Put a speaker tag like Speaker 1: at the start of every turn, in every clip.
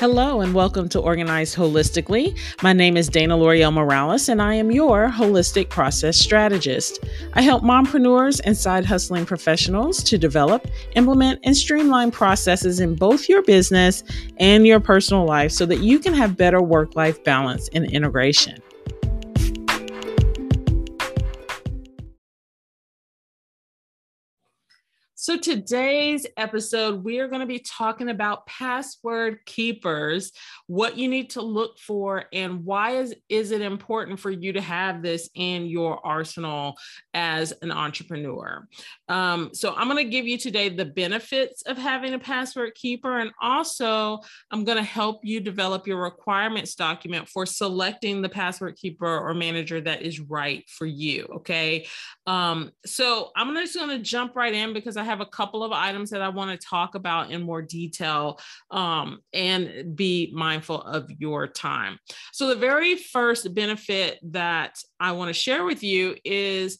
Speaker 1: Hello, and welcome to Organize Holistically. My name is Dana L'Oreal Morales, and I am your holistic process strategist. I help mompreneurs and side hustling professionals to develop, implement, and streamline processes in both your business and your personal life so that you can have better work life balance and integration. So, today's episode, we are going to be talking about password keepers, what you need to look for, and why is, is it important for you to have this in your arsenal as an entrepreneur. Um, so, I'm going to give you today the benefits of having a password keeper, and also I'm going to help you develop your requirements document for selecting the password keeper or manager that is right for you. Okay. Um, so, I'm just going to jump right in because I have a couple of items that I want to talk about in more detail um, and be mindful of your time. So, the very first benefit that I want to share with you is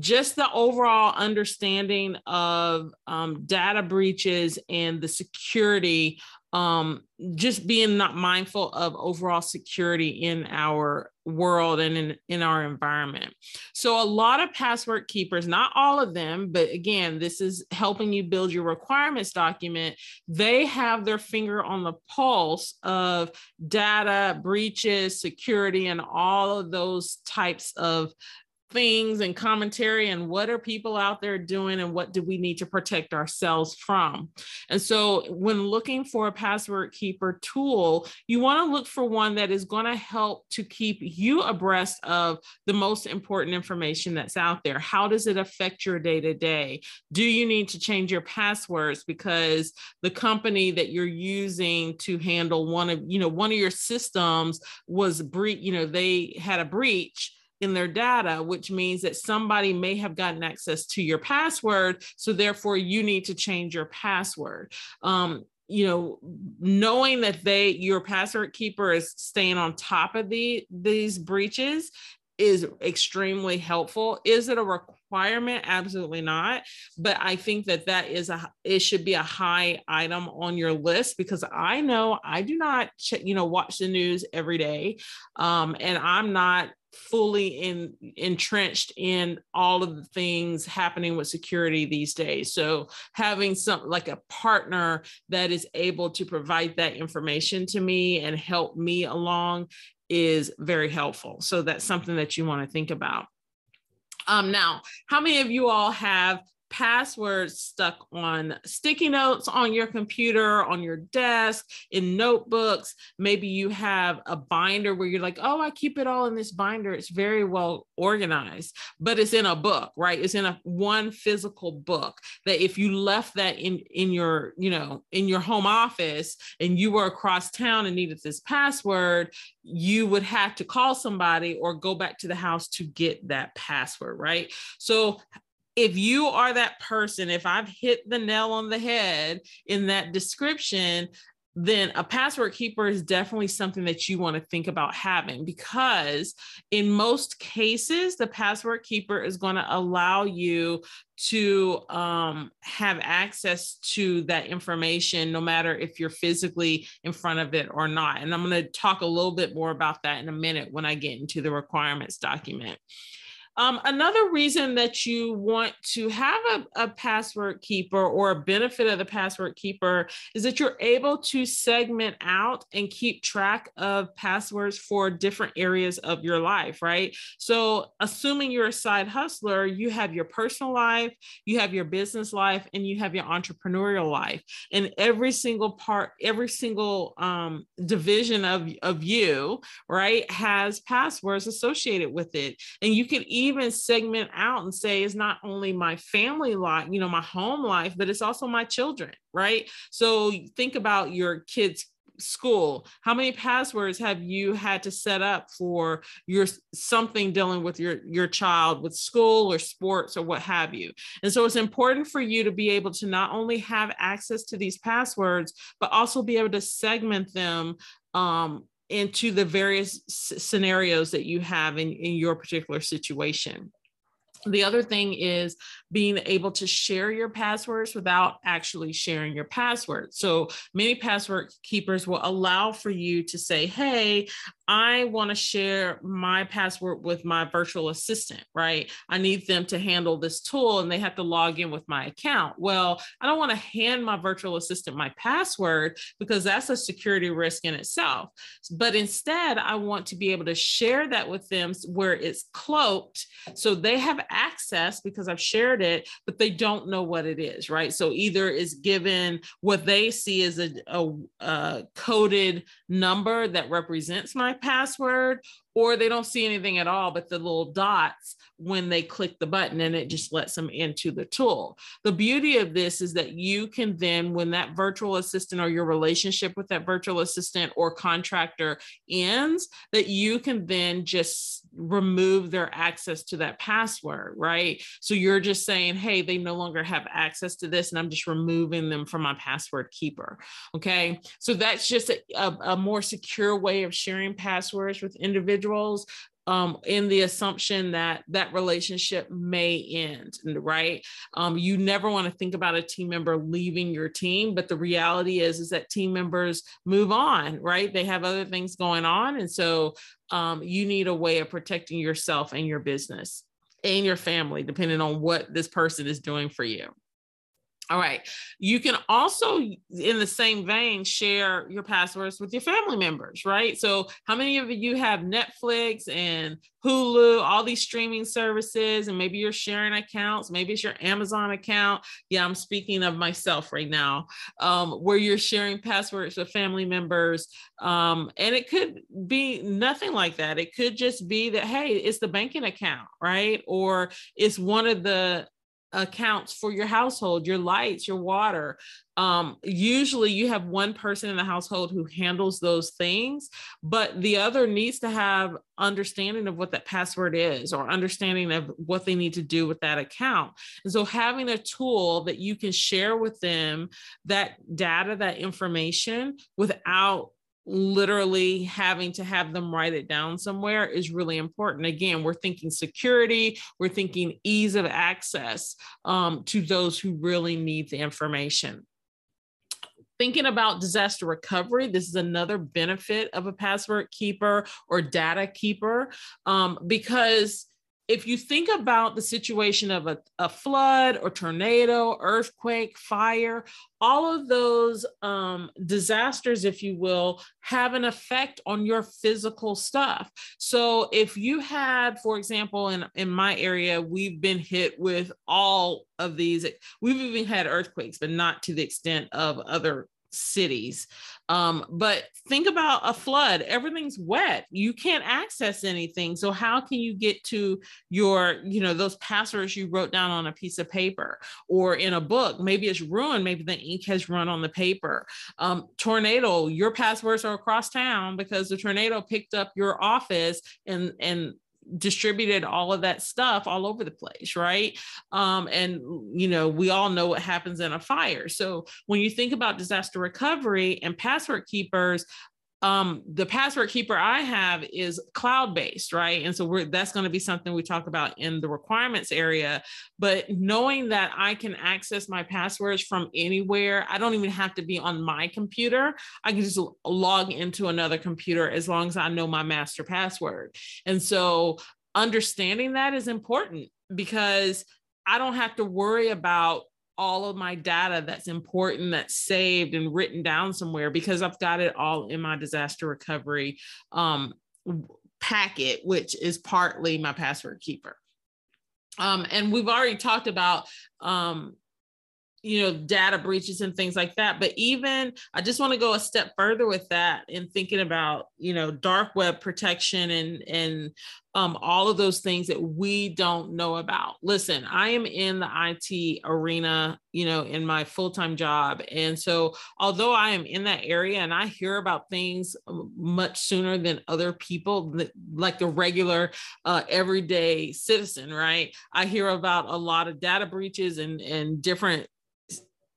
Speaker 1: just the overall understanding of um, data breaches and the security um, just being not mindful of overall security in our world and in, in our environment. So, a lot of password keepers, not all of them, but again, this is helping you build your requirements document. They have their finger on the pulse of data breaches, security, and all of those types of things and commentary and what are people out there doing and what do we need to protect ourselves from? And so when looking for a password keeper tool you want to look for one that is going to help to keep you abreast of the most important information that's out there. How does it affect your day to day do you need to change your passwords because the company that you're using to handle one of you know one of your systems was breach you know they had a breach in their data, which means that somebody may have gotten access to your password. So therefore, you need to change your password. Um, you know knowing that they your password keeper is staying on top of the these breaches is extremely helpful is it a requirement absolutely not but i think that that is a it should be a high item on your list because i know i do not you know watch the news every day um, and i'm not fully in entrenched in all of the things happening with security these days. So having some like a partner that is able to provide that information to me and help me along is very helpful. So that's something that you want to think about. Um, now, how many of you all have passwords stuck on sticky notes on your computer, on your desk, in notebooks. Maybe you have a binder where you're like, oh, I keep it all in this binder. It's very well organized, but it's in a book, right? It's in a one physical book that if you left that in in your, you know, in your home office and you were across town and needed this password, you would have to call somebody or go back to the house to get that password, right? So if you are that person, if I've hit the nail on the head in that description, then a password keeper is definitely something that you want to think about having because in most cases the password keeper is going to allow you to um, have access to that information no matter if you're physically in front of it or not. And i'm going to talk a little bit more about that in a minute when i get into the requirements document um, another reason that you want to have a, a, password keeper or a benefit of the password keeper is that you're able to segment out and keep track of passwords for different areas of your life, right? So, assuming you're a side hustler, you have your personal life, you have your business life, and you have your entrepreneurial life. And every single part, every single um, division of, of you, right, has passwords associated with it. And you can even segment out and say it's not only my family life, you know, my home life, but it's also my children, right? So think about your kids school how many passwords have you had to set up for your something dealing with your your child with school or sports or what have you and so it's important for you to be able to not only have access to these passwords but also be able to segment them um, into the various scenarios that you have in, in your particular situation. The other thing is being able to share your passwords without actually sharing your password. So many password keepers will allow for you to say, hey, I want to share my password with my virtual assistant, right? I need them to handle this tool and they have to log in with my account. Well, I don't want to hand my virtual assistant my password because that's a security risk in itself. But instead, I want to be able to share that with them where it's cloaked so they have access because I've shared it, but they don't know what it is, right? So either is given what they see as a, a, a coded number that represents my password or they don't see anything at all but the little dots when they click the button and it just lets them into the tool. The beauty of this is that you can then, when that virtual assistant or your relationship with that virtual assistant or contractor ends, that you can then just remove their access to that password, right? So you're just saying, hey, they no longer have access to this, and I'm just removing them from my password keeper. Okay. So that's just a, a, a more secure way of sharing passwords with individuals um, in the assumption that that relationship may end, right? Um, you never want to think about a team member leaving your team, but the reality is is that team members move on, right? They have other things going on, and so um, you need a way of protecting yourself and your business and your family, depending on what this person is doing for you. All right. You can also, in the same vein, share your passwords with your family members, right? So, how many of you have Netflix and Hulu, all these streaming services, and maybe you're sharing accounts? Maybe it's your Amazon account. Yeah, I'm speaking of myself right now, um, where you're sharing passwords with family members. Um, and it could be nothing like that. It could just be that, hey, it's the banking account, right? Or it's one of the accounts for your household, your lights, your water. Um, usually you have one person in the household who handles those things, but the other needs to have understanding of what that password is or understanding of what they need to do with that account. And so having a tool that you can share with them that data, that information without literally having to have them write it down somewhere is really important. Again, we're thinking security, we're thinking ease of access um, to those who really need the information. Thinking about disaster recovery, this is another benefit of a password keeper or data keeper um, because if you think about the situation of a, a flood or tornado, earthquake, fire, all of those um, disasters, if you will, have an effect on your physical stuff. So if you had, for example, in, in my area, we've been hit with all of these, we've even had earthquakes, but not to the extent of other cities. Um, but think about a flood, everything's wet. You can't access anything. So how can you get to your, you know, those passwords you wrote down on a piece of paper or in a book? Maybe it's ruined, maybe the ink has run on the paper. Um, tornado, your passwords are across town because the tornado picked up your office and and distributed all of that stuff all over the place right? Um, and you know we all know what happens in a fire. So when you think about disaster recovery and password keepers um, the password keeper I have is cloud based, right? And so we're, that's going to be something we talk about in the requirements area. But knowing that I can access my passwords from anywhere, I don't even have to be on my computer. I can just log into another computer as long as I know my master password. And so understanding that is important because I don't have to worry about all of my data that's important that's saved and written down somewhere because I've got it all in my disaster recovery um, packet, which is partly my password keeper. Um, and we've already talked about um, you know data breaches and things like that. But even i just want to go a step further with that in thinking about you know dark web protection and and um, all of those things that we don't know about. Listen i am in the it arena you know in my full-time job. And so although i am in that area and i hear about things much sooner than other people like the regular uh, everyday citizen right? I hear about a lot of data breaches and and different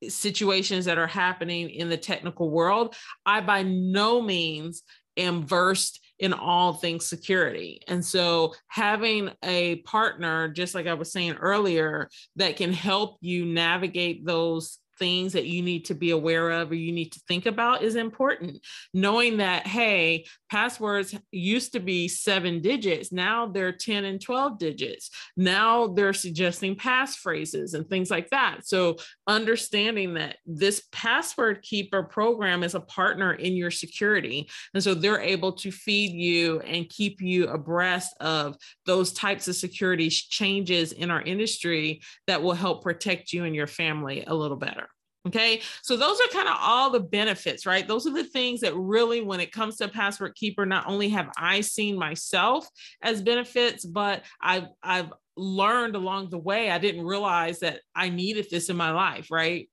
Speaker 1: situations that are happening in the technical world, I by no means am versed in all things security. And so having a partner, just like I was saying earlier, that can help you navigate those things that you need to be aware of or you need to think about is important. Knowing that, hey, passwords used to be seven digits, now they're 10 and 12 digits. Now they're suggesting passphrases and things like that. So, understanding that this password keeper program is a partner in your security. And so they're able to feed you and keep you abreast of those types of security changes in our industry that will help protect you and your family a little better. Okay. So those are kind of all the benefits, right? Those are the things that really, when it comes to password keeper, not only have I seen myself as benefits, but I've I've learned along the way. I didn't realize that I needed this in my life, right?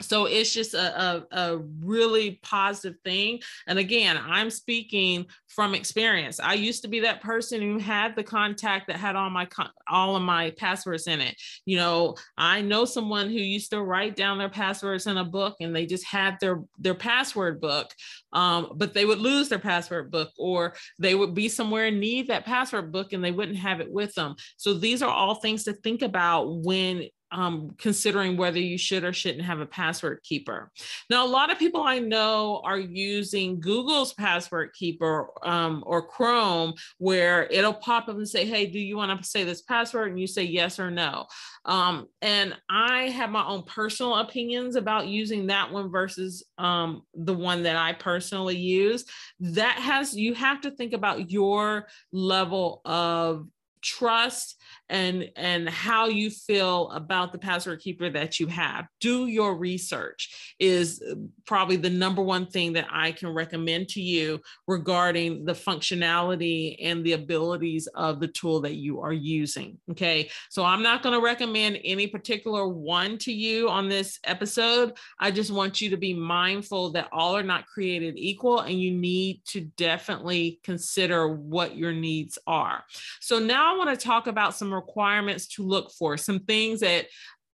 Speaker 1: So it's just a, a, a, really positive thing. And again i'm speaking from experience. I used to be that person who had the contact that had all my all of my passwords in it. You know i know someone who used to write down their passwords in a book and they just had their their password book um, but they would lose their password book or they would be somewhere and need that password book and they wouldn't have it with them. So these are all things to think about when um, considering whether you should or shouldn't have a password keeper. Now, a lot of people I know are using Google's password keeper um, or Chrome, where it'll pop up and say, Hey, do you want to say this password? And you say yes or no. Um, and I have my own personal opinions about using that one versus um, the one that I personally use. That has, you have to think about your level of trust and and how you feel about the password keeper that you have. Do your research is probably the number one thing that i can recommend to you regarding the functionality and the abilities of the tool that you are using okay? So i'm not going to recommend any particular one to you on this episode. I just want you to be mindful that all are not created equal and you need to definitely consider what your needs are. So now i want to talk about some requirements to look for, some things that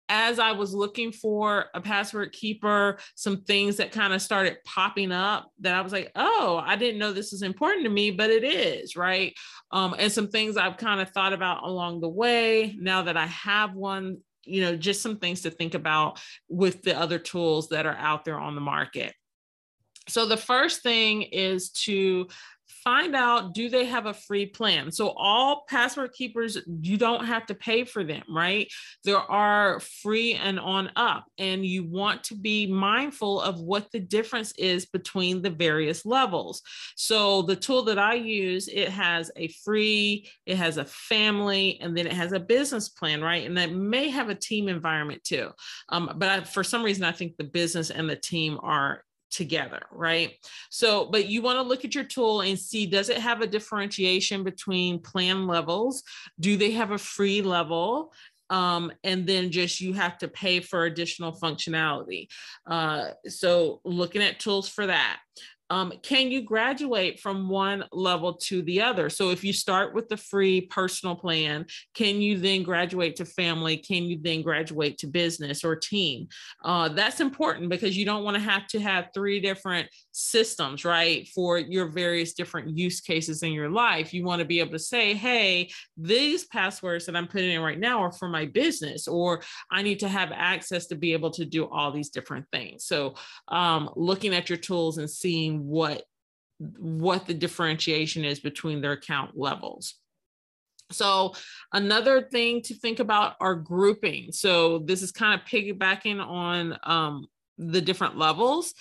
Speaker 1: as I was looking for a password keeper, some things that kind of started popping up that I was like, oh, I didn't know this is important to me, but it is, right? Um, and some things I've kind of thought about along the way now that I have one, you know, just some things to think about with the other tools that are out there on the market. So the first thing is to find out do they have a free plan? So all password keepers you don't have to pay for them right? There are free and on up and you want to be mindful of what the difference is between the various levels. So the tool that i use it has a free it has a family and then it has a business plan right? And that may have a team environment too. Um, but I, for some reason i think the business and the team are together, right? So, but you want to look at your tool and see does it have a differentiation between plan levels? Do they have a free level? Um, and then just you have to pay for additional functionality. Uh, so, looking at tools for that um, can you graduate from one level to the other? So if you start with the free personal plan, can you then graduate to family? Can you then graduate to business or team? Uh, that's important because you don't want to have to have three different systems, right? For your various different use cases in your life. You want to be able to say, hey, these passwords that I'm putting in right now are for my business, or I need to have access to be able to do all these different things. So um, looking at your tools and seeing what what the differentiation is between their account levels. So another thing to think about are grouping. So this is kind of piggybacking on um, the different levels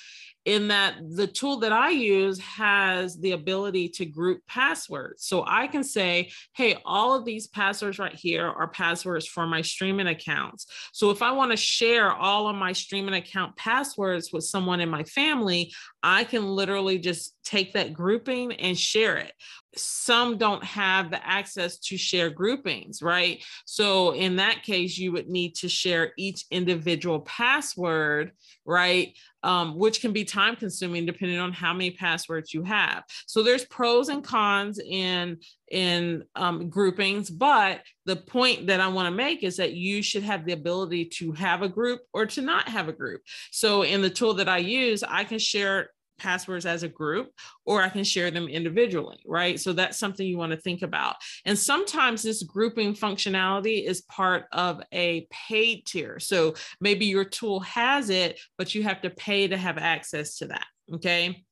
Speaker 1: in that the tool that I use has the ability to group passwords. So I can say, hey, all of these passwords right here are passwords for my streaming accounts. So if I want to share all of my streaming account passwords with someone in my family, I can literally just take that grouping and share it some don't have the access to share groupings, right? So in that case, you would need to share each individual password, right? Um, which can be time consuming depending on how many passwords you have. So there's pros and cons in in um, groupings, but the point that I want to make is that you should have the ability to have a group or to not have a group. So in the tool that I use, I can share passwords as a group or I can share them individually, right? So that's something you want to think about. And sometimes this grouping functionality is part of a paid tier. So maybe your tool has it, but you have to pay to have access to that. Okay.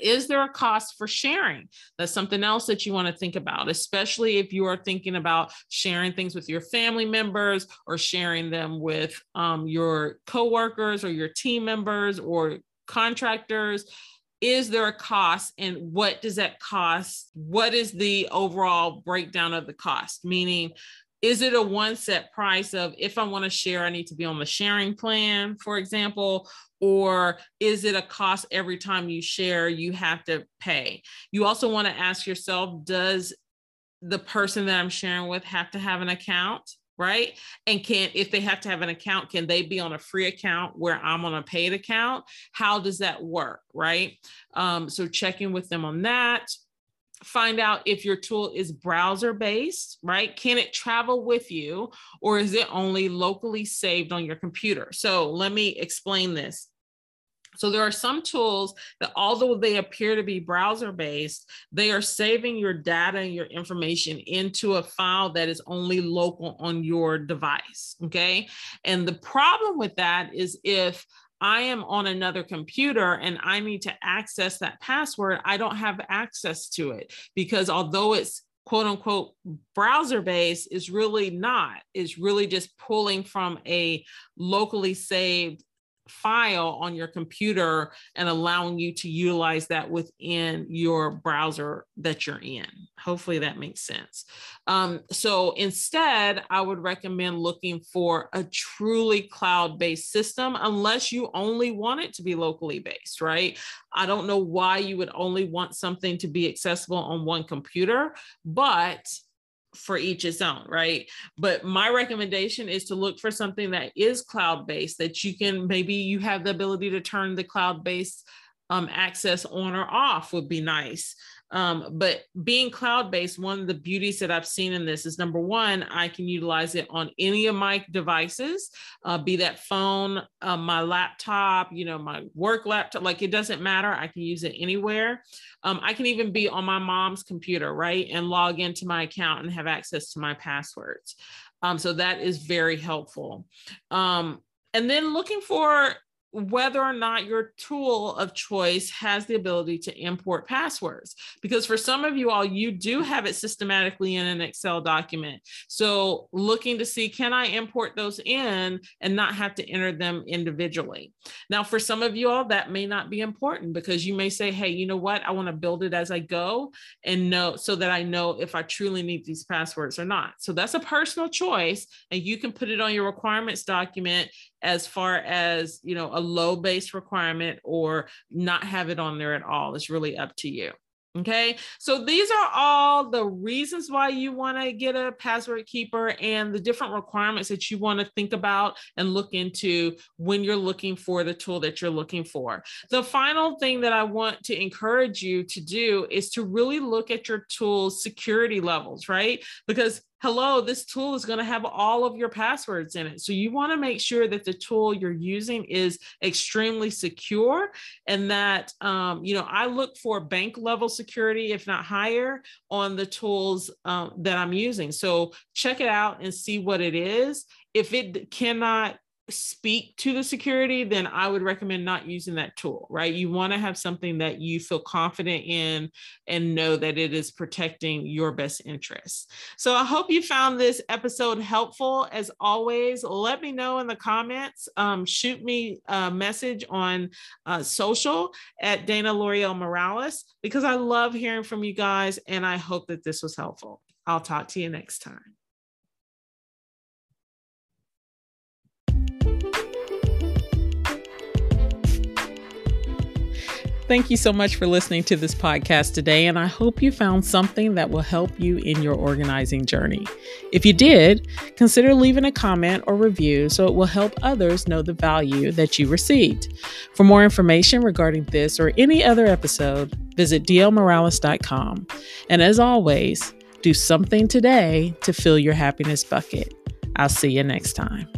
Speaker 1: Is there a cost for sharing? That's something else that you want to think about, especially if you are thinking about sharing things with your family members or sharing them with um, your coworkers or your team members or contractors? Is there a cost and what does that cost? What is the overall breakdown of the cost? Meaning is it a one set price of if i want to share i need to be on the sharing plan for example? Or is it a cost every time you share you have to pay? You also want to ask yourself does the person that i'm sharing with have to have an account right? And can if they have to have an account, can they be on a free account where I'm on a paid account? How does that work, right? Um, so checking with them on that. Find out if your tool is browser based, right? Can it travel with you or is it only locally saved on your computer? So let me explain this. So there are some tools that, although they appear to be browser based, they are saving your data and your information into a file that is only local on your device. Okay. And the problem with that is if I am on another computer and I need to access that password, I don't have access to it because although it's quote unquote browser based is really not is really just pulling from a locally saved file on your computer and allowing you to utilize that within your browser that you're in. Hopefully that makes sense. Um, so instead, I would recommend looking for a truly cloud based system, unless you only want it to be locally based, right? I don't know why you would only want something to be accessible on one computer, but for each its own, right? But my recommendation is to look for something that is cloud based that you can maybe you have the ability to turn the cloud based um, access on or off would be nice. Um, but being cloud based, one of the beauties that I've seen in this is number one, I can utilize it on any of my devices, uh, be that phone, uh, my laptop, you know, my work laptop, like it doesn't matter. I can use it anywhere. Um, I can even be on my mom's computer, right? And log into my account and have access to my passwords. Um, so that is very helpful. Um, and then looking for whether or not your tool of choice has the ability to import passwords. Because for some of you all, you do have it systematically in an Excel document. So looking to see, can I import those in and not have to enter them individually? Now, for some of you all, that may not be important because you may say, hey, you know what? I want to build it as I go and know so that I know if I truly need these passwords or not. So that's a personal choice. And you can put it on your requirements document as far as you know a low base requirement or not have it on there at all it's really up to you Okay, so these are all the reasons why you want to get a password keeper and the different requirements that you want to think about and look into when you're looking for the tool that you're looking for. The final thing that I want to encourage you to do is to really look at your tool's security levels, right? Because hello, this tool is going to have all of your passwords in it. So you want to make sure that the tool you're using is extremely secure and that, um, you know, I look for bank level security, if not higher, on the tools um, that I'm using. So check it out and see what it is. If it cannot speak to the security, then I would recommend not using that tool, right? You want to have something that you feel confident in and know that it is protecting your best interests. So I hope you found this episode helpful. As always, let me know in the comments. Um, shoot me a message on uh, social at Dana L'Oreal Morales because I love hearing from you guys and I hope that this was helpful. I'll talk to you next time. Thank you so much for listening to this podcast today, and I hope you found something that will help you in your organizing journey. If you did, consider leaving a comment or review so it will help others know the value that you received. For more information regarding this or any other episode, visit dlmorales.com. And as always, do something today to fill your happiness bucket. I'll see you next time.